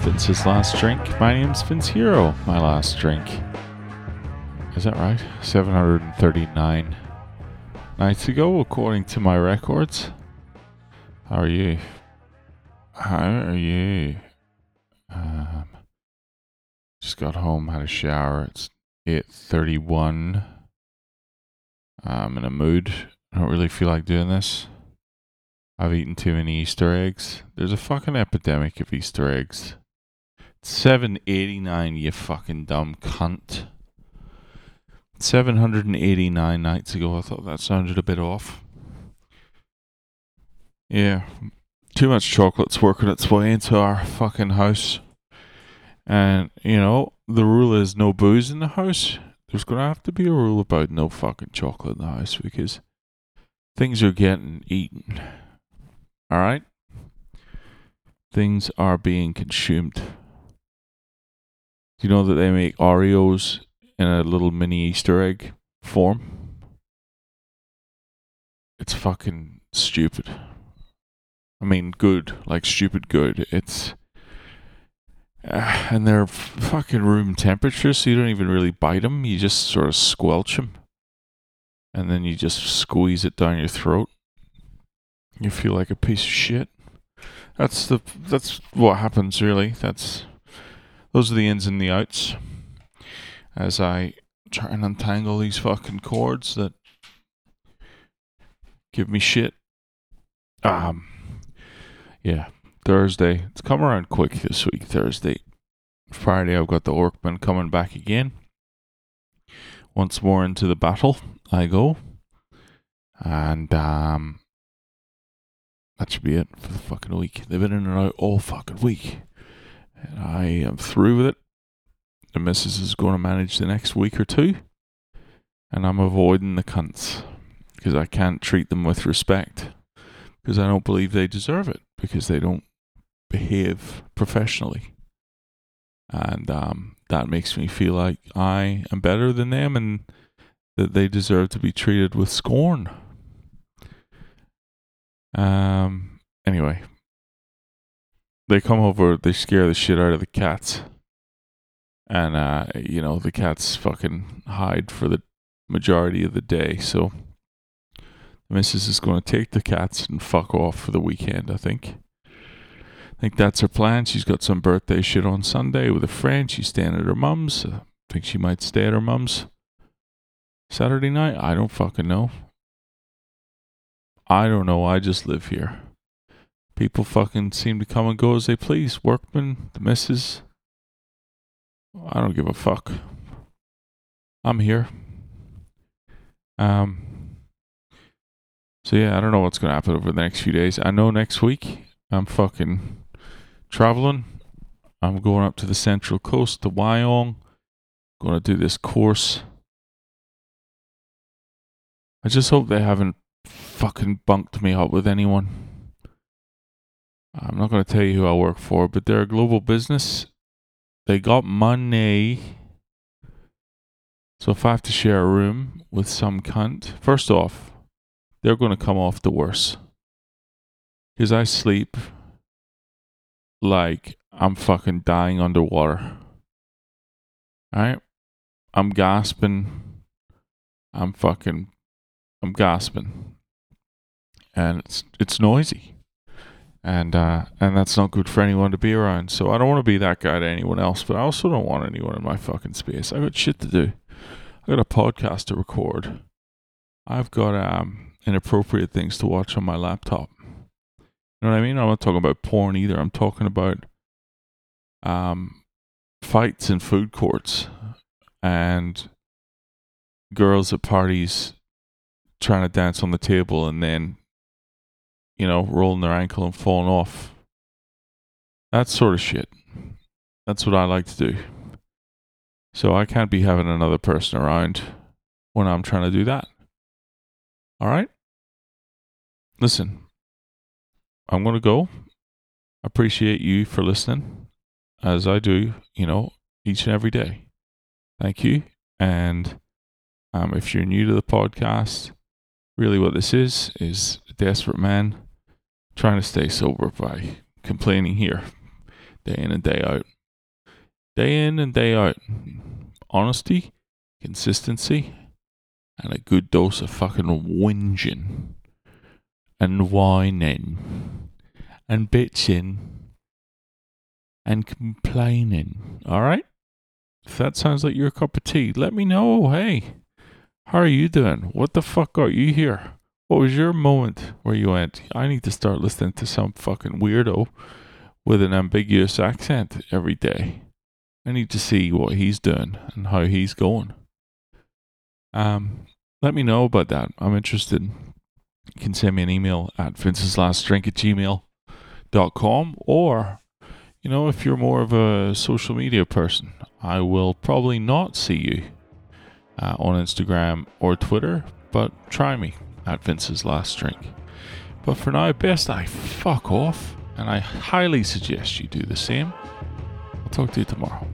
welcome to Vince's Last Drink. My name's Vince Hero. My last drink. Is that right? 739 nights ago, according to my records. How are you? How are you? Um, just got home, had a shower. It's 8.31. I'm in a mood. I don't really feel like doing this. I've eaten too many Easter eggs. There's a fucking epidemic of Easter eggs. 789, you fucking dumb cunt. 789 nights ago, I thought that sounded a bit off. Yeah, too much chocolate's working its way into our fucking house. And, you know, the rule is no booze in the house. There's going to have to be a rule about no fucking chocolate in the house because things are getting eaten. All right? Things are being consumed. Do you know that they make Oreos in a little mini Easter egg form? It's fucking stupid. I mean, good, like stupid good. It's. Uh, and they're fucking room temperature, so you don't even really bite them. You just sort of squelch them. And then you just squeeze it down your throat. You feel like a piece of shit. That's the that's what happens really. That's those are the ins and the outs. As I try and untangle these fucking cords that give me shit. Um yeah, Thursday. It's come around quick this week, Thursday. Friday I've got the Orkman coming back again. Once more into the battle I go. And um that should be it for the fucking week. They've been in and out all fucking week. And I am through with it. The missus is going to manage the next week or two. And I'm avoiding the cunts. Because I can't treat them with respect. Because I don't believe they deserve it. Because they don't behave professionally. And um, that makes me feel like I am better than them and that they deserve to be treated with scorn. Um. Anyway, they come over. They scare the shit out of the cats, and uh, you know the cats fucking hide for the majority of the day. So the missus is going to take the cats and fuck off for the weekend. I think. I think that's her plan. She's got some birthday shit on Sunday with a friend. She's staying at her mum's. I think she might stay at her mum's Saturday night. I don't fucking know. I don't know. I just live here. People fucking seem to come and go as they please. Workmen, the missus. I don't give a fuck. I'm here. Um. So yeah, I don't know what's gonna happen over the next few days. I know next week I'm fucking traveling. I'm going up to the central coast to Wyong. Going to do this course. I just hope they haven't fucking bunked me up with anyone. I'm not going to tell you who I work for, but they're a global business. They got money. So if I have to share a room with some cunt, first off, they're going to come off the worst. Because I sleep like I'm fucking dying underwater. Alright? I'm gasping. I'm fucking I'm gasping. And it's it's noisy. And uh and that's not good for anyone to be around. So I don't want to be that guy to anyone else, but I also don't want anyone in my fucking space. I got shit to do. I got a podcast to record. I've got um inappropriate things to watch on my laptop. You know what I mean? I'm not talking about porn either. I'm talking about um fights in food courts and girls at parties trying to dance on the table and then you know rolling their ankle and falling off. That sort of shit. That's what i like to do. So i can't be having another person around when i'm trying to do that. All right listen. I'm going to go. Appreciate you for listening as i do you know each and every day. Thank you. And um, if you're new to the podcast really what this is is desperate man trying to stay sober by complaining here day in and day out. Day in and day out. Honesty, consistency, and a good dose of fucking whinging and whining and bitching and complaining. All right? If that sounds like your cup of tea, let me know. Hey, how are you doing? What the fuck got you here? What was your moment where you went, I need to start listening to some fucking weirdo with an ambiguous accent every day? I need to see what he's doing and how he's going. Um, let me know about that. I'm interested. You can send me an email at vinceslastdrink at gmail.com or, you know, if you're more of a social media person, I will probably not see you uh, on Instagram or Twitter, but try me at Vince's Last Drink. But for now, best I fuck off, and I highly suggest you do the same. I'll talk to you tomorrow.